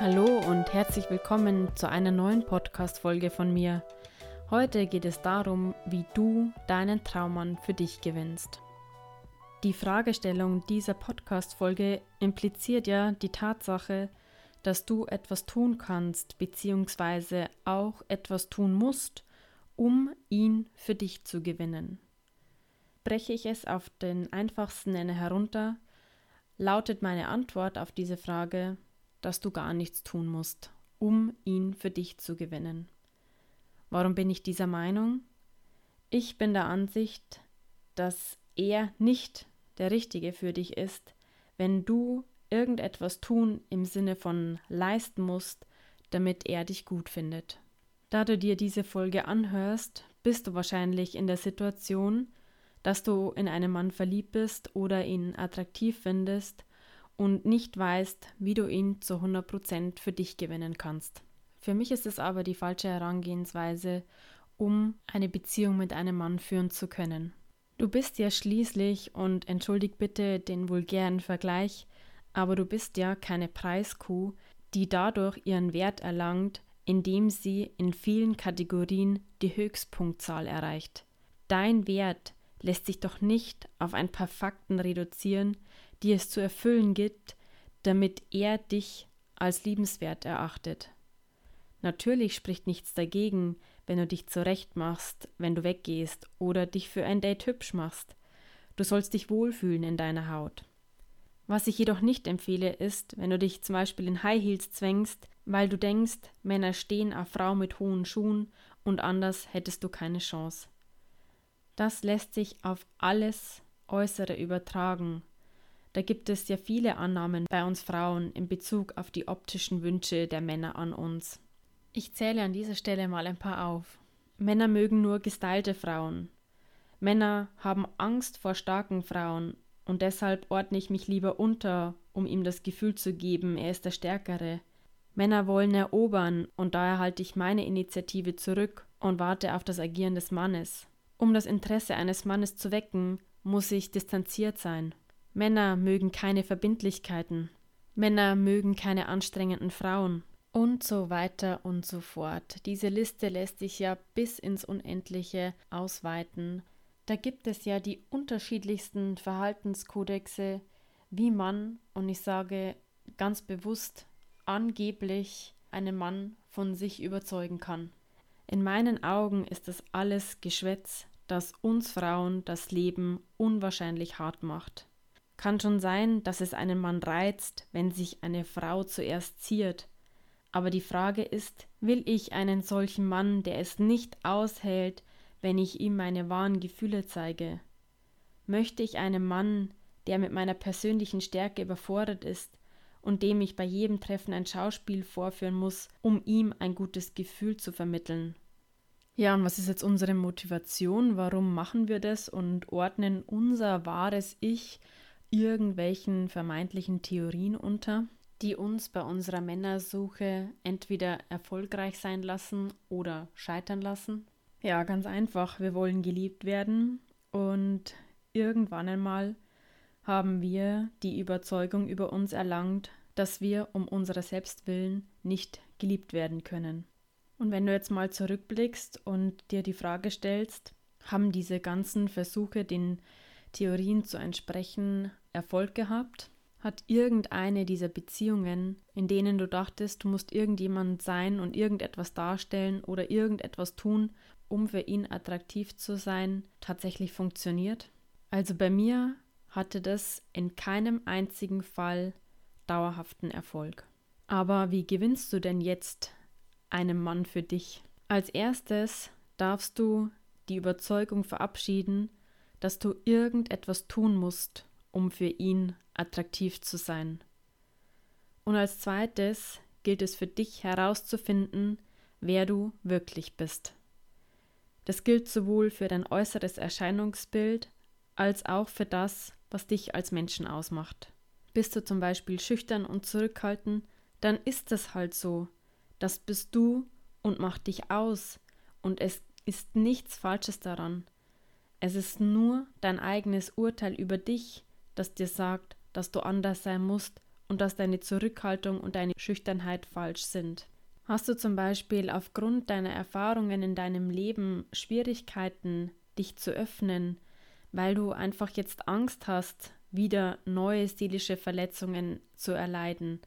Hallo und herzlich willkommen zu einer neuen Podcast-Folge von mir. Heute geht es darum, wie du deinen Traummann für dich gewinnst. Die Fragestellung dieser Podcast-Folge impliziert ja die Tatsache, dass du etwas tun kannst, beziehungsweise auch etwas tun musst, um ihn für dich zu gewinnen. Breche ich es auf den einfachsten Nenner herunter, lautet meine Antwort auf diese Frage, dass du gar nichts tun musst, um ihn für dich zu gewinnen. Warum bin ich dieser Meinung? Ich bin der Ansicht, dass er nicht der Richtige für dich ist, wenn du irgendetwas tun im Sinne von leisten musst, damit er dich gut findet. Da du dir diese Folge anhörst, bist du wahrscheinlich in der Situation, dass du in einen Mann verliebt bist oder ihn attraktiv findest und nicht weißt, wie du ihn zu 100% für dich gewinnen kannst. Für mich ist es aber die falsche Herangehensweise, um eine Beziehung mit einem Mann führen zu können. Du bist ja schließlich, und entschuldig bitte den vulgären Vergleich, aber du bist ja keine Preiskuh, die dadurch ihren Wert erlangt, indem sie in vielen Kategorien die Höchstpunktzahl erreicht. Dein Wert lässt sich doch nicht auf ein paar Fakten reduzieren, die es zu erfüllen gibt, damit er dich als liebenswert erachtet. Natürlich spricht nichts dagegen, wenn du dich zurechtmachst, wenn du weggehst oder dich für ein Date hübsch machst. Du sollst dich wohlfühlen in deiner Haut. Was ich jedoch nicht empfehle, ist, wenn du dich zum Beispiel in High Heels zwängst, weil du denkst, Männer stehen auf Frau mit hohen Schuhen und anders hättest du keine Chance. Das lässt sich auf alles Äußere übertragen, da gibt es ja viele Annahmen bei uns Frauen in Bezug auf die optischen Wünsche der Männer an uns. Ich zähle an dieser Stelle mal ein paar auf. Männer mögen nur gestylte Frauen. Männer haben Angst vor starken Frauen und deshalb ordne ich mich lieber unter, um ihm das Gefühl zu geben, er ist der Stärkere. Männer wollen erobern und daher halte ich meine Initiative zurück und warte auf das Agieren des Mannes. Um das Interesse eines Mannes zu wecken, muss ich distanziert sein. Männer mögen keine Verbindlichkeiten. Männer mögen keine anstrengenden Frauen. Und so weiter und so fort. Diese Liste lässt sich ja bis ins Unendliche ausweiten. Da gibt es ja die unterschiedlichsten Verhaltenskodexe, wie man, und ich sage ganz bewusst, angeblich einen Mann von sich überzeugen kann. In meinen Augen ist das alles Geschwätz, das uns Frauen das Leben unwahrscheinlich hart macht. Kann schon sein, dass es einen Mann reizt, wenn sich eine Frau zuerst ziert. Aber die Frage ist, will ich einen solchen Mann, der es nicht aushält, wenn ich ihm meine wahren Gefühle zeige? Möchte ich einen Mann, der mit meiner persönlichen Stärke überfordert ist und dem ich bei jedem Treffen ein Schauspiel vorführen muss, um ihm ein gutes Gefühl zu vermitteln? Ja, und was ist jetzt unsere Motivation? Warum machen wir das und ordnen unser wahres Ich irgendwelchen vermeintlichen Theorien unter, die uns bei unserer Männersuche entweder erfolgreich sein lassen oder scheitern lassen. Ja, ganz einfach, wir wollen geliebt werden und irgendwann einmal haben wir die Überzeugung über uns erlangt, dass wir um unserer selbst willen nicht geliebt werden können. Und wenn du jetzt mal zurückblickst und dir die Frage stellst, haben diese ganzen Versuche, den Theorien zu entsprechen, Erfolg gehabt? Hat irgendeine dieser Beziehungen, in denen du dachtest, du musst irgendjemand sein und irgendetwas darstellen oder irgendetwas tun, um für ihn attraktiv zu sein, tatsächlich funktioniert? Also bei mir hatte das in keinem einzigen Fall dauerhaften Erfolg. Aber wie gewinnst du denn jetzt einen Mann für dich? Als erstes darfst du die Überzeugung verabschieden, dass du irgendetwas tun musst, um für ihn attraktiv zu sein. Und als zweites gilt es für dich herauszufinden, wer du wirklich bist. Das gilt sowohl für dein äußeres Erscheinungsbild als auch für das, was dich als Menschen ausmacht. Bist du zum Beispiel schüchtern und zurückhaltend, dann ist es halt so. Das bist du und macht dich aus, und es ist nichts Falsches daran. Es ist nur dein eigenes Urteil über dich, das dir sagt, dass du anders sein musst, und dass deine Zurückhaltung und deine Schüchternheit falsch sind. Hast du zum Beispiel aufgrund deiner Erfahrungen in deinem Leben Schwierigkeiten, dich zu öffnen, weil du einfach jetzt Angst hast, wieder neue seelische Verletzungen zu erleiden,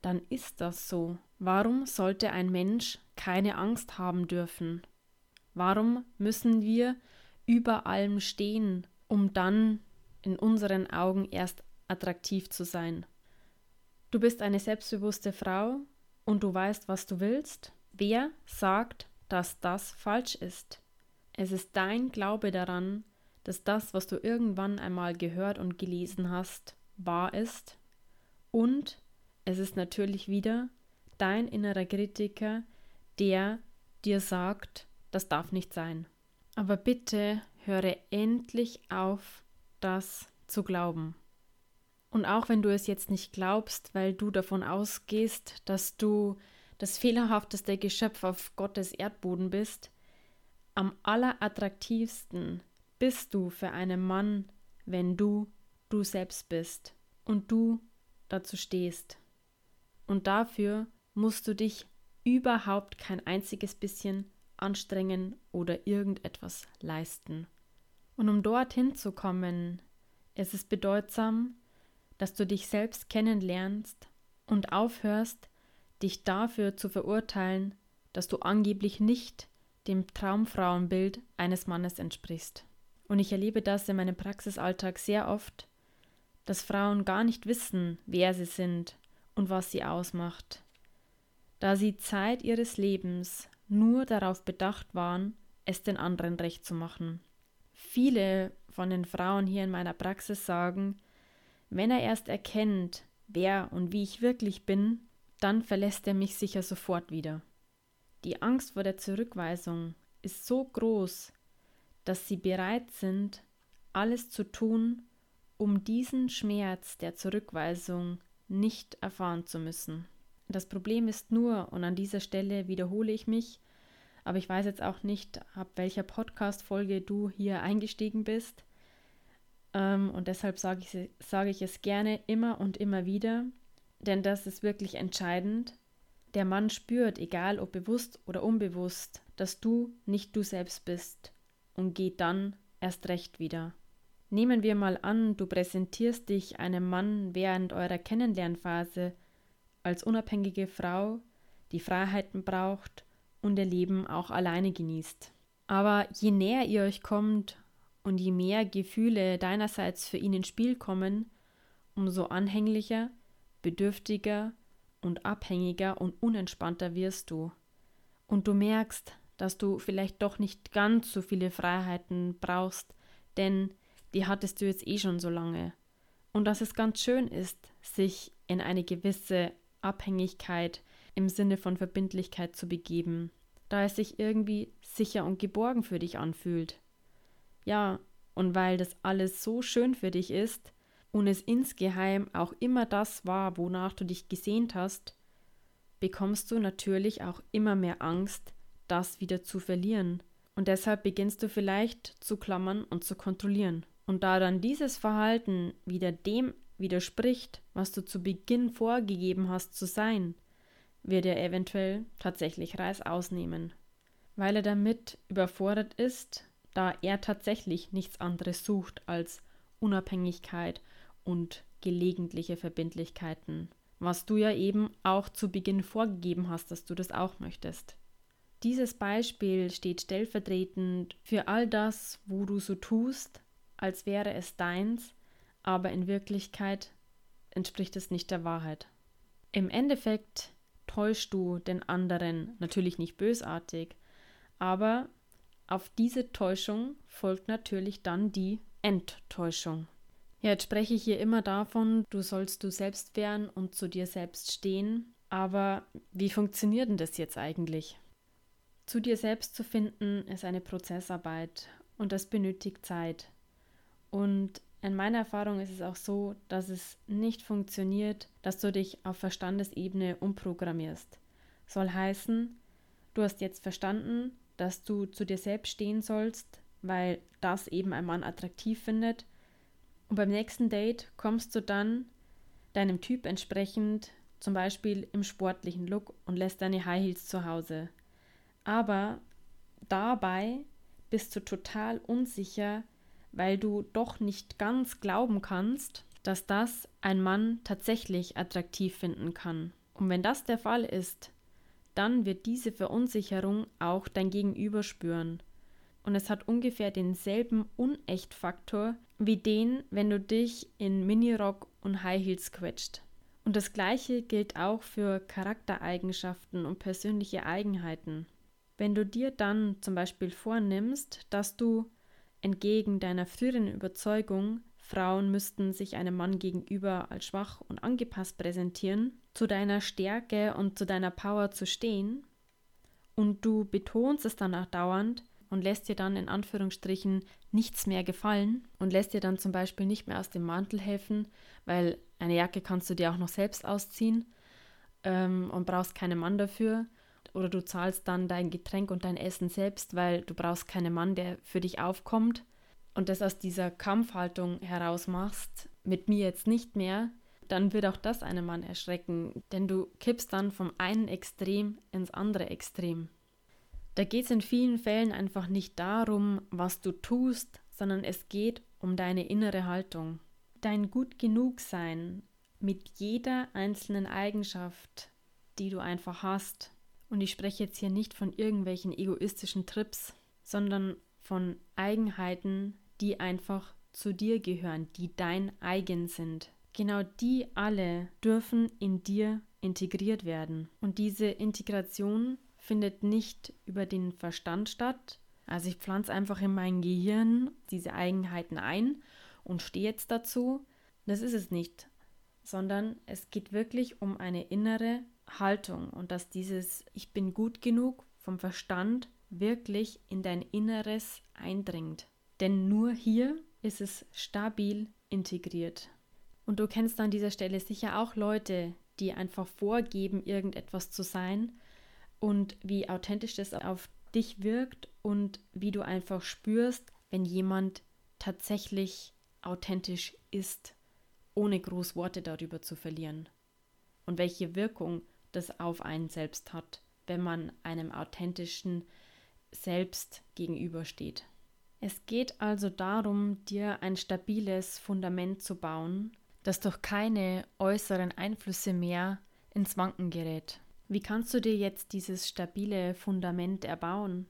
dann ist das so. Warum sollte ein Mensch keine Angst haben dürfen? Warum müssen wir über allem stehen, um dann in unseren Augen erst attraktiv zu sein? Du bist eine selbstbewusste Frau, und du weißt, was du willst? Wer sagt, dass das falsch ist? Es ist dein Glaube daran, dass das, was du irgendwann einmal gehört und gelesen hast, wahr ist. Und es ist natürlich wieder dein innerer Kritiker, der dir sagt, das darf nicht sein. Aber bitte höre endlich auf, das zu glauben. Und auch wenn du es jetzt nicht glaubst, weil du davon ausgehst, dass du das fehlerhafteste Geschöpf auf Gottes Erdboden bist, am allerattraktivsten bist du für einen Mann, wenn du du selbst bist und du dazu stehst. Und dafür musst du dich überhaupt kein einziges bisschen anstrengen oder irgendetwas leisten. Und um dorthin zu kommen, ist es bedeutsam, dass du dich selbst kennenlernst und aufhörst, dich dafür zu verurteilen, dass du angeblich nicht dem Traumfrauenbild eines Mannes entsprichst. Und ich erlebe das in meinem Praxisalltag sehr oft, dass Frauen gar nicht wissen, wer sie sind und was sie ausmacht, da sie Zeit ihres Lebens nur darauf bedacht waren, es den anderen recht zu machen. Viele von den Frauen hier in meiner Praxis sagen, wenn er erst erkennt, wer und wie ich wirklich bin, dann verlässt er mich sicher sofort wieder. Die Angst vor der Zurückweisung ist so groß, dass sie bereit sind, alles zu tun, um diesen Schmerz der Zurückweisung nicht erfahren zu müssen. Das Problem ist nur, und an dieser Stelle wiederhole ich mich, aber ich weiß jetzt auch nicht, ab welcher Podcast-Folge du hier eingestiegen bist, ähm, und deshalb sage ich, sage ich es gerne immer und immer wieder, denn das ist wirklich entscheidend. Der Mann spürt, egal ob bewusst oder unbewusst, dass du nicht du selbst bist und geht dann erst recht wieder. Nehmen wir mal an, du präsentierst dich einem Mann während eurer Kennenlernphase als unabhängige Frau, die Freiheiten braucht und ihr Leben auch alleine genießt. Aber je näher ihr euch kommt und je mehr Gefühle deinerseits für ihn ins Spiel kommen, umso anhänglicher, bedürftiger und abhängiger und unentspannter wirst du. Und du merkst, dass du vielleicht doch nicht ganz so viele Freiheiten brauchst, denn die hattest du jetzt eh schon so lange. Und dass es ganz schön ist, sich in eine gewisse Abhängigkeit im Sinne von Verbindlichkeit zu begeben, da es sich irgendwie sicher und geborgen für dich anfühlt. Ja, und weil das alles so schön für dich ist und es insgeheim auch immer das war, wonach du dich gesehnt hast, bekommst du natürlich auch immer mehr Angst, das wieder zu verlieren. Und deshalb beginnst du vielleicht zu klammern und zu kontrollieren. Und da dann dieses Verhalten wieder dem widerspricht, was du zu Beginn vorgegeben hast zu sein, wird er eventuell tatsächlich Reiß ausnehmen. Weil er damit überfordert ist, da er tatsächlich nichts anderes sucht als Unabhängigkeit und gelegentliche Verbindlichkeiten, was du ja eben auch zu Beginn vorgegeben hast, dass du das auch möchtest. Dieses Beispiel steht stellvertretend für all das, wo du so tust, als wäre es deins, aber in Wirklichkeit entspricht es nicht der Wahrheit. Im Endeffekt täuschst du den anderen, natürlich nicht bösartig, aber auf diese Täuschung folgt natürlich dann die Enttäuschung. Ja, jetzt spreche ich hier immer davon, du sollst du selbst werden und zu dir selbst stehen. Aber wie funktioniert denn das jetzt eigentlich? Zu dir selbst zu finden ist eine Prozessarbeit und das benötigt Zeit. Und in meiner Erfahrung ist es auch so, dass es nicht funktioniert, dass du dich auf Verstandesebene umprogrammierst. Soll heißen, du hast jetzt verstanden, dass du zu dir selbst stehen sollst, weil das eben ein Mann attraktiv findet. Und beim nächsten Date kommst du dann deinem Typ entsprechend, zum Beispiel im sportlichen Look und lässt deine High Heels zu Hause. Aber dabei bist du total unsicher, weil du doch nicht ganz glauben kannst, dass das ein Mann tatsächlich attraktiv finden kann. Und wenn das der Fall ist, dann wird diese Verunsicherung auch dein Gegenüber spüren. Und es hat ungefähr denselben Unechtfaktor wie den, wenn du dich in Minirock und High Heels quetscht. Und das gleiche gilt auch für Charaktereigenschaften und persönliche Eigenheiten. Wenn du dir dann zum Beispiel vornimmst, dass du entgegen deiner früheren Überzeugung, Frauen müssten sich einem Mann gegenüber als schwach und angepasst präsentieren, zu deiner Stärke und zu deiner Power zu stehen, und du betonst es dann auch dauernd und lässt dir dann in Anführungsstrichen nichts mehr gefallen und lässt dir dann zum Beispiel nicht mehr aus dem Mantel helfen, weil eine Jacke kannst du dir auch noch selbst ausziehen ähm, und brauchst keinen Mann dafür oder du zahlst dann dein Getränk und dein Essen selbst, weil du brauchst keinen Mann, der für dich aufkommt und das aus dieser Kampfhaltung heraus machst, mit mir jetzt nicht mehr, dann wird auch das einen Mann erschrecken, denn du kippst dann vom einen Extrem ins andere Extrem. Da geht es in vielen Fällen einfach nicht darum, was du tust, sondern es geht um deine innere Haltung. Dein gut genug sein mit jeder einzelnen Eigenschaft, die du einfach hast, und ich spreche jetzt hier nicht von irgendwelchen egoistischen Trips, sondern von Eigenheiten, die einfach zu dir gehören, die dein eigen sind. Genau die alle dürfen in dir integriert werden. Und diese Integration findet nicht über den Verstand statt. Also ich pflanze einfach in mein Gehirn diese Eigenheiten ein und stehe jetzt dazu. Das ist es nicht, sondern es geht wirklich um eine innere Haltung und dass dieses Ich bin gut genug vom Verstand wirklich in dein Inneres eindringt. Denn nur hier ist es stabil integriert. Und du kennst an dieser Stelle sicher auch Leute, die einfach vorgeben, irgendetwas zu sein und wie authentisch das auf dich wirkt und wie du einfach spürst, wenn jemand tatsächlich authentisch ist, ohne groß Worte darüber zu verlieren. Und welche Wirkung das auf einen selbst hat, wenn man einem authentischen Selbst gegenübersteht. Es geht also darum, dir ein stabiles Fundament zu bauen, das durch keine äußeren Einflüsse mehr ins Wanken gerät. Wie kannst du dir jetzt dieses stabile Fundament erbauen?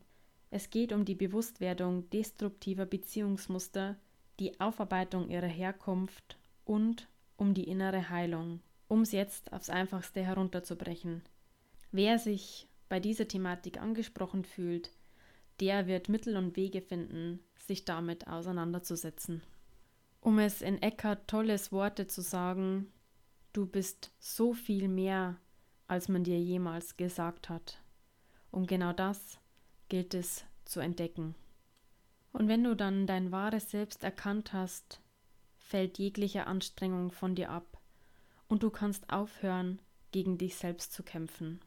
Es geht um die Bewusstwerdung destruktiver Beziehungsmuster, die Aufarbeitung ihrer Herkunft und um die innere Heilung um es jetzt aufs einfachste herunterzubrechen. Wer sich bei dieser Thematik angesprochen fühlt, der wird Mittel und Wege finden, sich damit auseinanderzusetzen. Um es in Eckhart Tolles Worte zu sagen, du bist so viel mehr, als man dir jemals gesagt hat. Und genau das gilt es zu entdecken. Und wenn du dann dein wahres Selbst erkannt hast, fällt jegliche Anstrengung von dir ab und du kannst aufhören, gegen dich selbst zu kämpfen.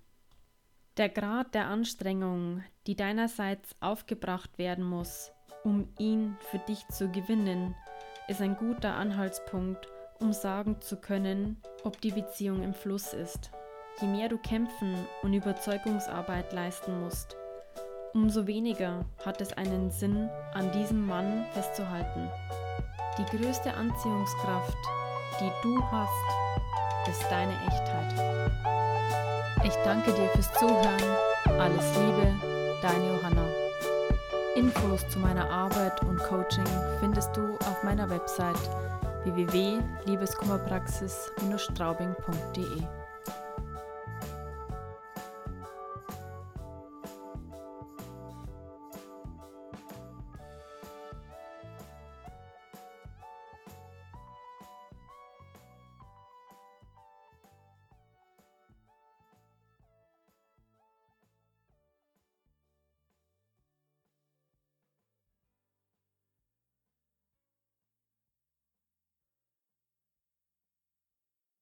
Der Grad der Anstrengung, die deinerseits aufgebracht werden muss, um ihn für dich zu gewinnen, ist ein guter Anhaltspunkt, um sagen zu können, ob die Beziehung im Fluss ist. Je mehr du kämpfen und Überzeugungsarbeit leisten musst, umso weniger hat es einen Sinn, an diesem Mann festzuhalten. Die größte Anziehungskraft, die du hast, ist deine Echtheit. Ich danke dir fürs Zuhören. Alles Liebe, deine Johanna. Infos zu meiner Arbeit und Coaching findest du auf meiner Website www.liebeskummerpraxis-straubing.de.